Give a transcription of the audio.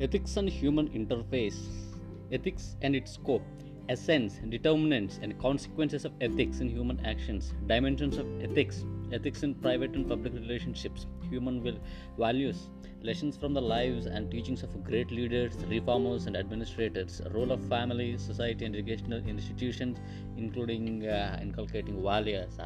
Ethics and human interface. Ethics and its scope. Essence, determinants, and consequences of ethics in human actions. Dimensions of ethics. Ethics in private and public relationships. Human will, values. Lessons from the lives and teachings of great leaders, reformers, and administrators. Role of family, society, and educational institutions, including uh, inculcating values.